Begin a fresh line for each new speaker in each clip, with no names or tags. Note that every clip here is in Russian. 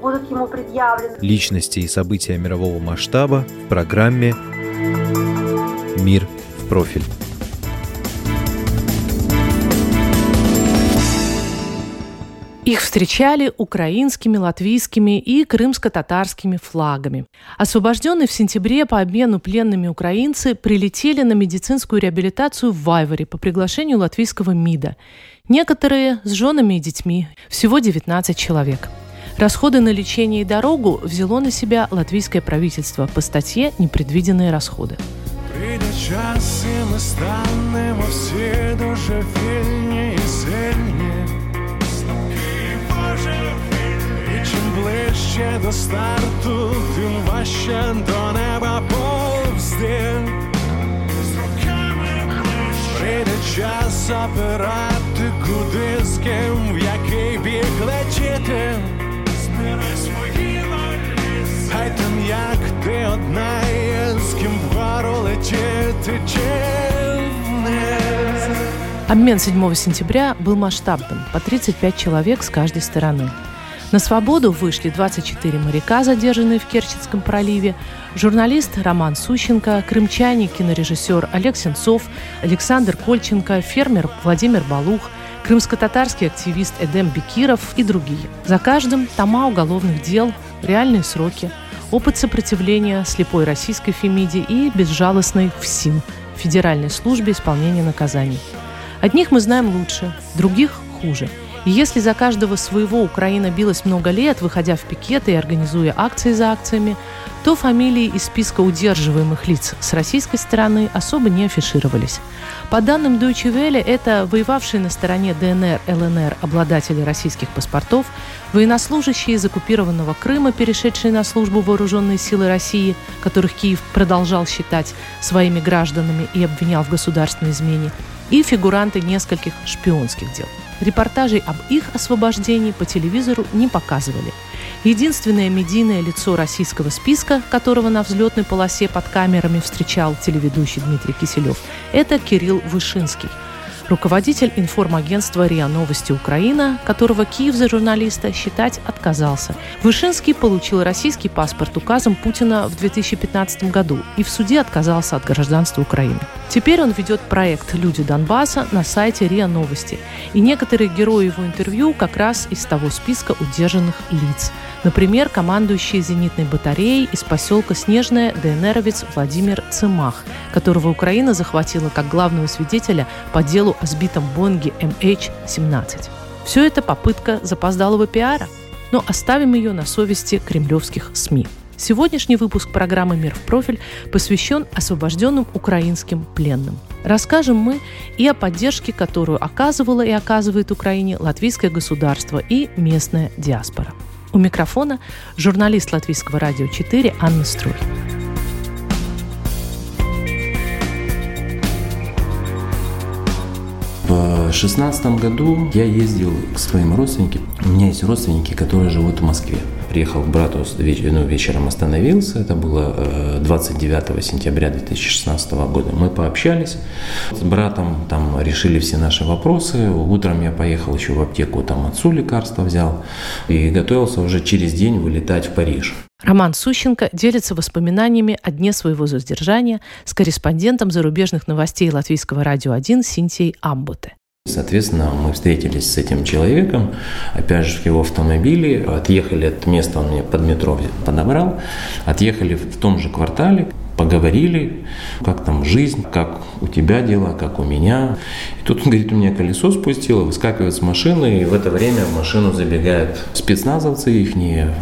будут ему предъявлены.
Личности и события мирового масштаба в программе «Мир в профиль».
Их встречали украинскими, латвийскими и крымско-татарскими флагами. Освобожденные в сентябре по обмену пленными украинцы прилетели на медицинскую реабилитацию в Вайваре по приглашению латвийского МИДа. Некоторые с женами и детьми, всего 19 человек. Расходы на лечение и дорогу взяло на себя латвийское правительство по статье «Непредвиденные расходы».
Прийде час, і ми станемо всі дуже вільні і сильні. І чим ближче до старту, тим важче до неба повзти. Прийде час обирати, куди з ким, в який бік летіти.
Обмен 7 сентября был масштабным, по 35 человек с каждой стороны. На свободу вышли 24 моряка, задержанные в Керченском проливе, журналист Роман Сущенко, крымчане, кинорежиссер Олег Сенцов, Александр Кольченко, фермер Владимир Балух, крымско-татарский активист Эдем Бекиров и другие. За каждым тома уголовных дел, реальные сроки, опыт сопротивления слепой российской Фемиде и безжалостной ФСИН – Федеральной службе исполнения наказаний. Одних мы знаем лучше, других – хуже. И если за каждого своего Украина билась много лет, выходя в пикеты и организуя акции за акциями, то фамилии из списка удерживаемых лиц с российской стороны особо не афишировались. По данным Deutsche Welle, это воевавшие на стороне ДНР, ЛНР обладатели российских паспортов, военнослужащие из оккупированного Крыма, перешедшие на службу вооруженные силы России, которых Киев продолжал считать своими гражданами и обвинял в государственной измене, и фигуранты нескольких шпионских дел. Репортажей об их освобождении по телевизору не показывали. Единственное медийное лицо российского списка, которого на взлетной полосе под камерами встречал телеведущий Дмитрий Киселев, это Кирилл Вышинский – руководитель информагентства РИА Новости Украина, которого Киев за журналиста считать отказался. Вышинский получил российский паспорт указом Путина в 2015 году и в суде отказался от гражданства Украины. Теперь он ведет проект «Люди Донбасса» на сайте РИА Новости. И некоторые герои его интервью как раз из того списка удержанных лиц – Например, командующий зенитной батареей из поселка Снежная ДНРовец Владимир Цымах, которого Украина захватила как главного свидетеля по делу о сбитом Бонге MH17. Все это попытка запоздалого пиара, но оставим ее на совести кремлевских СМИ. Сегодняшний выпуск программы «Мир в профиль» посвящен освобожденным украинским пленным. Расскажем мы и о поддержке, которую оказывала и оказывает Украине латвийское государство и местная диаспора. У микрофона журналист Латвийского радио 4 Анна Струй.
В шестнадцатом году я ездил к своим родственникам. У меня есть родственники, которые живут в Москве. Приехал к брату, ну, вечером остановился. Это было 29 э, сентября 2016 года. Мы пообщались с братом, там решили все наши вопросы. Утром я поехал еще в аптеку, там отцу лекарства взял. И готовился уже через день вылетать в Париж.
Роман Сущенко делится воспоминаниями о дне своего задержания с корреспондентом зарубежных новостей Латвийского радио 1 Синтией Амбуте.
Соответственно, мы встретились с этим человеком, опять же, в его автомобиле, отъехали от места, он меня под метро подобрал, отъехали в том же квартале, поговорили, как там жизнь, как у тебя дела, как у меня. И тут он говорит, у меня колесо спустило, выскакивает с машины, и в это время в машину забегают спецназовцы их,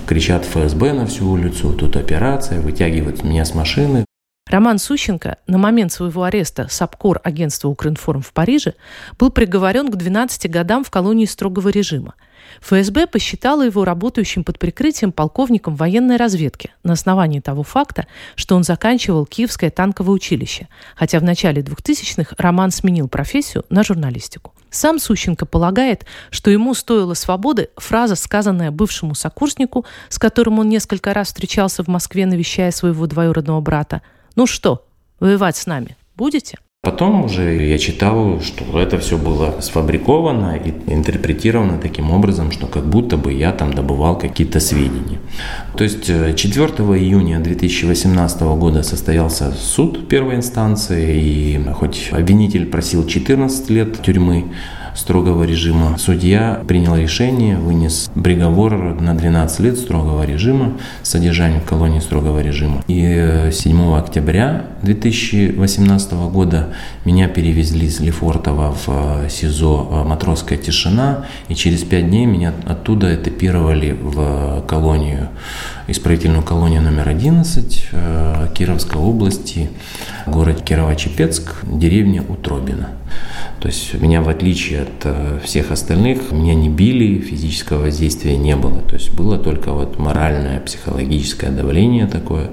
кричат ФСБ на всю улицу, тут операция, вытягивают меня с машины.
Роман Сущенко на момент своего ареста САПКОР агентства «Укринформ» в Париже был приговорен к 12 годам в колонии строгого режима. ФСБ посчитала его работающим под прикрытием полковником военной разведки на основании того факта, что он заканчивал Киевское танковое училище, хотя в начале 2000-х Роман сменил профессию на журналистику. Сам Сущенко полагает, что ему стоила свободы фраза, сказанная бывшему сокурснику, с которым он несколько раз встречался в Москве, навещая своего двоюродного брата. «Ну что, воевать с нами будете?»
Потом уже я читал, что это все было сфабриковано и интерпретировано таким образом, что как будто бы я там добывал какие-то сведения. То есть 4 э, июня 2018 года состоялся суд первой инстанции, и хоть обвинитель просил 14 лет тюрьмы, строгого режима. Судья принял решение, вынес приговор на 12 лет строгого режима, содержание в колонии строгого режима. И 7 э, октября 2018 года меня перевезли с Лефортово в э, СИЗО э, «Матросская тишина», и через 5 дней меня оттуда этапировали в колонию, исправительную колонию номер 11 Кировской области, город Кирово-Чепецк, деревня Утробина. То есть меня, в отличие от э, всех остальных, меня не били, физического воздействия не было. То есть было только вот моральное, психологическое давление такое.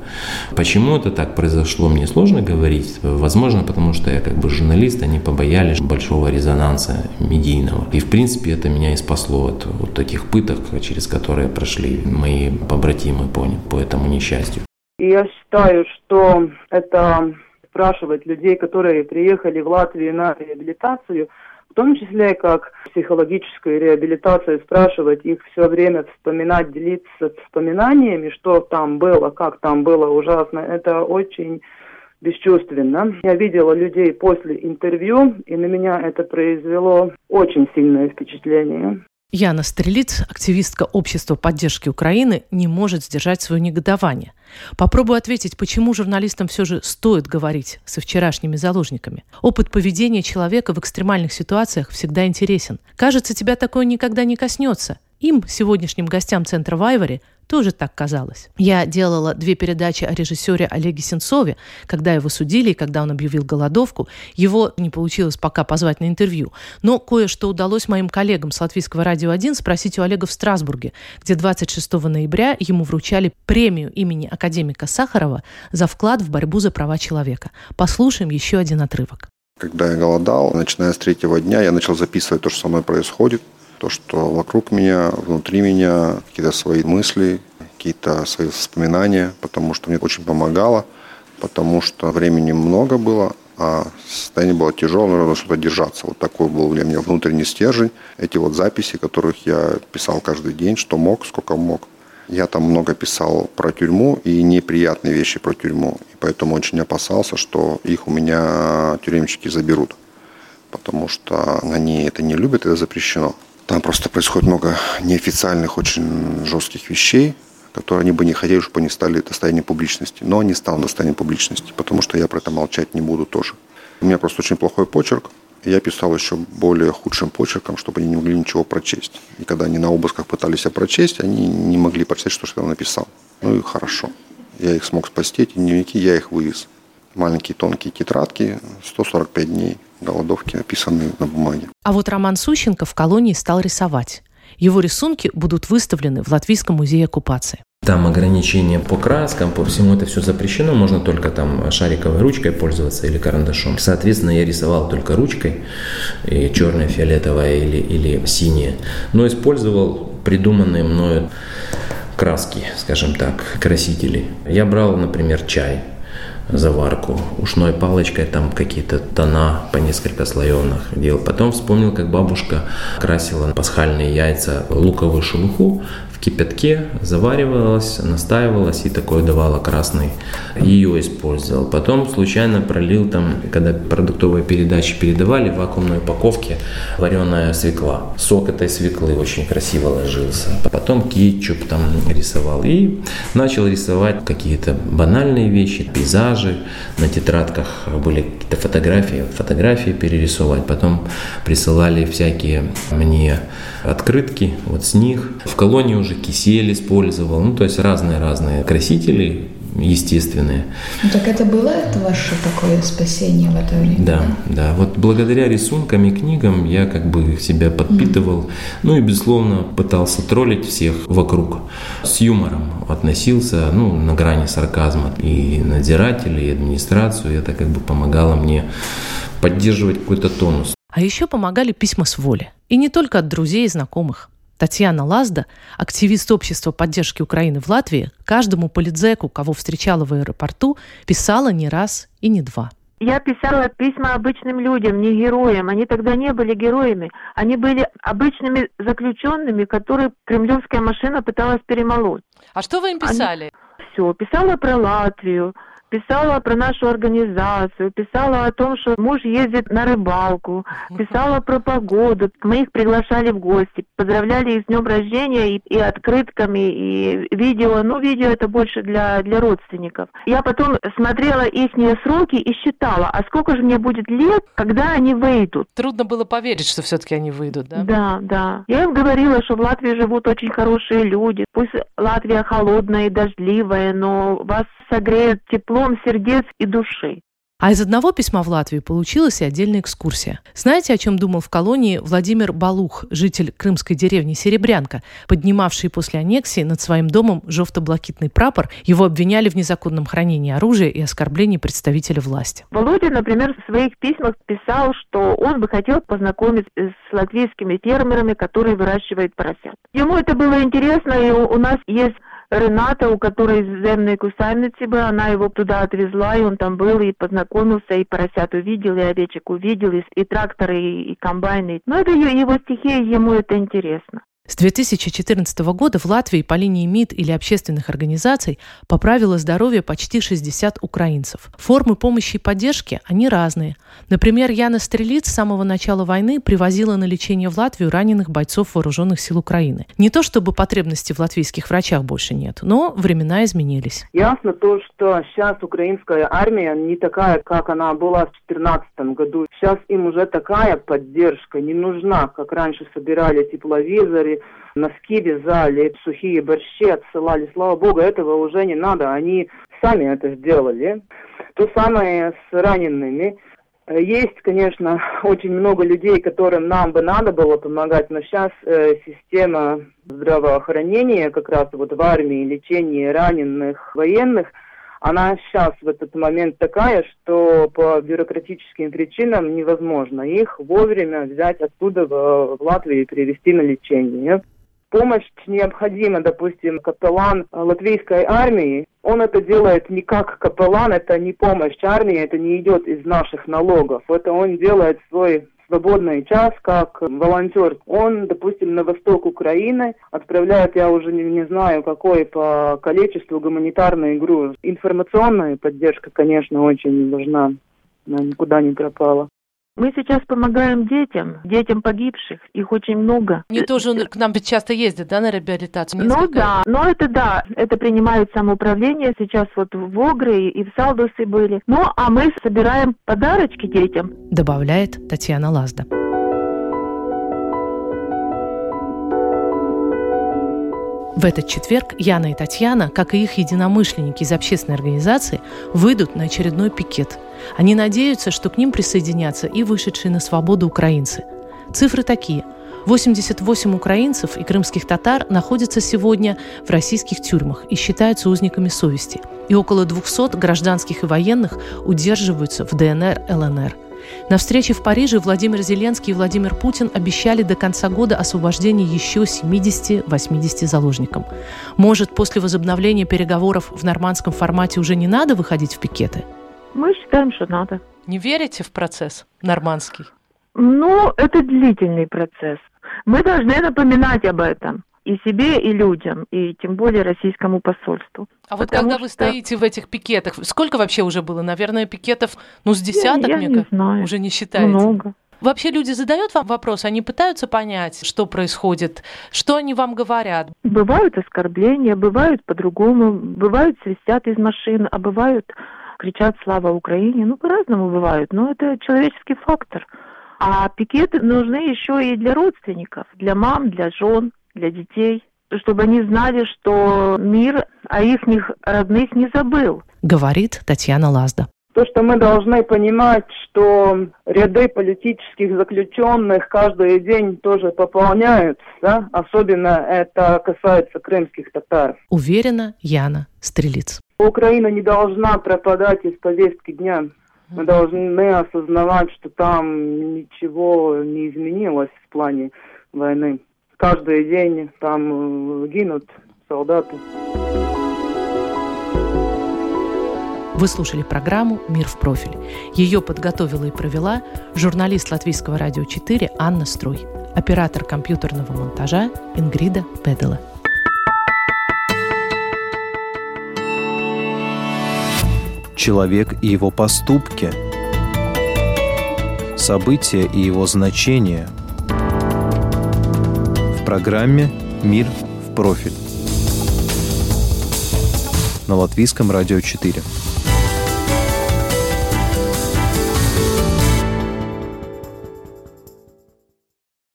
Почему это так произошло, мне сложно говорить. Возможно, потому что я как бы журналист, они побоялись большого резонанса медийного. И в принципе это меня и спасло от вот таких пыток, через которые прошли мои побратимы по, по этому несчастью.
Я считаю, что это спрашивать людей, которые приехали в Латвию на реабилитацию, в том числе как психологическую реабилитацию, спрашивать их все время, вспоминать, делиться воспоминаниями, что там было, как там было ужасно, это очень бесчувственно. Я видела людей после интервью, и на меня это произвело очень сильное впечатление.
Яна Стрелиц, активистка общества поддержки Украины, не может сдержать свое негодование. Попробую ответить, почему журналистам все же стоит говорить со вчерашними заложниками. Опыт поведения человека в экстремальных ситуациях всегда интересен. Кажется, тебя такое никогда не коснется. Им, сегодняшним гостям центра Вайвари, тоже так казалось. Я делала две передачи о режиссере Олеге Сенцове, когда его судили и когда он объявил голодовку. Его не получилось пока позвать на интервью. Но кое-что удалось моим коллегам с Латвийского радио 1 спросить у Олега в Страсбурге, где 26 ноября ему вручали премию имени академика Сахарова за вклад в борьбу за права человека. Послушаем еще один отрывок.
Когда я голодал, начиная с третьего дня, я начал записывать то, что со мной происходит то, что вокруг меня, внутри меня, какие-то свои мысли, какие-то свои воспоминания, потому что мне очень помогало, потому что времени много было, а состояние было тяжелое, нужно что-то держаться. Вот такой был у меня внутренний стержень. Эти вот записи, которых я писал каждый день, что мог, сколько мог. Я там много писал про тюрьму и неприятные вещи про тюрьму. И поэтому очень опасался, что их у меня тюремщики заберут. Потому что они это не любят, это запрещено. Там просто происходит много неофициальных, очень жестких вещей, которые они бы не хотели, чтобы они стали достоянием публичности. Но они станут достоянием публичности, потому что я про это молчать не буду тоже. У меня просто очень плохой почерк. Я писал еще более худшим почерком, чтобы они не могли ничего прочесть. И когда они на обысках пытались прочесть, они не могли прочесть, что я написал. Ну и хорошо. Я их смог спасти, эти дневники, я их вывез. Маленькие тонкие тетрадки, 145 дней голодовки, описанные на бумаге.
А вот Роман Сущенко в колонии стал рисовать. Его рисунки будут выставлены в Латвийском музее оккупации.
Там ограничения по краскам, по всему это все запрещено. Можно только там шариковой ручкой пользоваться или карандашом. Соответственно, я рисовал только ручкой, и черная, фиолетовая или, или синяя. Но использовал придуманные мною краски, скажем так, красители. Я брал, например, чай заварку. Ушной палочкой там какие-то тона по несколько слоенных делал. Потом вспомнил, как бабушка красила пасхальные яйца луковую шелуху кипятке заваривалась, настаивалась и такое давала красный. Ее использовал. Потом случайно пролил там, когда продуктовые передачи передавали, в вакуумной упаковке вареная свекла. Сок этой свеклы очень красиво ложился. Потом кетчуп там рисовал. И начал рисовать какие-то банальные вещи, пейзажи. На тетрадках были какие-то фотографии. Фотографии перерисовать. Потом присылали всякие мне открытки вот с них. В колонии уже кисель использовал, ну то есть разные-разные красители естественные.
Ну, так это было это ваше такое спасение в это время?
Да, да. да. Вот благодаря рисункам и книгам я как бы себя подпитывал. Mm. Ну и, безусловно, пытался троллить всех вокруг. С юмором относился, ну, на грани сарказма. И надзиратели, и администрацию. Это как бы помогало мне поддерживать какой-то тонус.
А еще помогали письма с воли. И не только от друзей и знакомых. Татьяна Лазда, активист общества поддержки Украины в Латвии, каждому политзеку, кого встречала в аэропорту, писала не раз и не два.
Я писала письма обычным людям, не героям. Они тогда не были героями. Они были обычными заключенными, которые кремлевская машина пыталась перемолоть.
А что вы им писали?
Они... Все. Писала про Латвию, писала про нашу организацию, писала о том, что муж ездит на рыбалку, писала про погоду. Мы их приглашали в гости, поздравляли их с днем рождения и, и открытками, и видео. Ну, видео это больше для, для родственников. Я потом смотрела их сроки и считала, а сколько же мне будет лет, когда они выйдут.
Трудно было поверить, что все-таки они выйдут, да?
Да, да. Я им говорила, что в Латвии живут очень хорошие люди. Пусть Латвия холодная и дождливая, но вас согреют тепло теплом сердец и души.
А из одного письма в Латвию получилась и отдельная экскурсия. Знаете, о чем думал в колонии Владимир Балух, житель крымской деревни Серебрянка, поднимавший после аннексии над своим домом жовто-блакитный прапор? Его обвиняли в незаконном хранении оружия и оскорблении представителя власти.
Володя, например, в своих письмах писал, что он бы хотел познакомиться с латвийскими фермерами, которые выращивают поросят. Ему это было интересно, и у нас есть Рената, у которой земные кусальницы были, она его туда отвезла, и он там был, и познакомился, и поросят увидел, и овечек увидел, и, и тракторы, и, и комбайны. Но это его стихия, ему это интересно.
С 2014 года в Латвии по линии МИД или общественных организаций поправило здоровье почти 60 украинцев. Формы помощи и поддержки, они разные. Например, Яна Стрелиц с самого начала войны привозила на лечение в Латвию раненых бойцов вооруженных сил Украины. Не то чтобы потребности в латвийских врачах больше нет, но времена изменились.
Ясно то, что сейчас украинская армия не такая, как она была в 2014 году. Сейчас им уже такая поддержка не нужна, как раньше собирали тепловизоры, носки вязали, сухие борщи отсылали. Слава богу, этого уже не надо. Они сами это сделали. То самое с ранеными. Есть, конечно, очень много людей, которым нам бы надо было помогать, но сейчас э, система здравоохранения, как раз вот в армии, лечение раненых военных, она сейчас в этот момент такая, что по бюрократическим причинам невозможно их вовремя взять оттуда в, в Латвию и перевести на лечение помощь необходима, допустим, капеллан латвийской армии, он это делает не как капеллан, это не помощь армии, это не идет из наших налогов. Это он делает свой свободный час как волонтер. Он, допустим, на восток Украины отправляет, я уже не, не знаю, какой по количеству гуманитарный груз. Информационная поддержка, конечно, очень важна. Она никуда не пропала.
Мы сейчас помогаем детям, детям погибших, их очень много.
Они тоже к нам часто ездят, да, на реабилитацию?
Несколько... Ну да, но это да, это принимает самоуправление, сейчас вот в Огре и в Салдусе были. Ну, а мы собираем подарочки детям.
Добавляет Татьяна Лазда. В этот четверг Яна и Татьяна, как и их единомышленники из общественной организации, выйдут на очередной пикет. Они надеются, что к ним присоединятся и вышедшие на свободу украинцы. Цифры такие. 88 украинцев и крымских татар находятся сегодня в российских тюрьмах и считаются узниками совести. И около 200 гражданских и военных удерживаются в ДНР, ЛНР – на встрече в Париже Владимир Зеленский и Владимир Путин обещали до конца года освобождение еще 70-80 заложникам. Может, после возобновления переговоров в нормандском формате уже не надо выходить в пикеты?
Мы считаем, что надо.
Не верите в процесс нормандский?
Ну, это длительный процесс. Мы должны напоминать об этом и себе, и людям, и тем более российскому посольству.
А вот когда что... вы стоите в этих пикетах, сколько вообще уже было? Наверное, пикетов, ну, с десяток,
я, я
мне
не знаю.
уже не считаете?
Много.
Вообще люди задают вам вопрос, они пытаются понять, что происходит, что они вам говорят?
Бывают оскорбления, бывают по-другому, бывают свистят из машин, а бывают кричат «Слава Украине!». Ну, по-разному бывают, но это человеческий фактор. А пикеты нужны еще и для родственников, для мам, для жен, для детей. чтобы они знали, что мир о их родных не забыл.
Говорит Татьяна Лазда.
То, что мы должны понимать, что ряды политических заключенных каждый день тоже пополняются, да? особенно это касается крымских татар.
Уверена Яна Стрелиц.
Украина не должна пропадать из повестки дня. Мы должны осознавать, что там ничего не изменилось в плане войны. Каждый день там гинут солдаты.
Вы слушали программу «Мир в профиль». Ее подготовила и провела журналист Латвийского радио 4 Анна Струй, оператор компьютерного монтажа Ингрида Педела.
Человек и его поступки, события и его значения в программе «Мир в профиль» на Латвийском радио 4.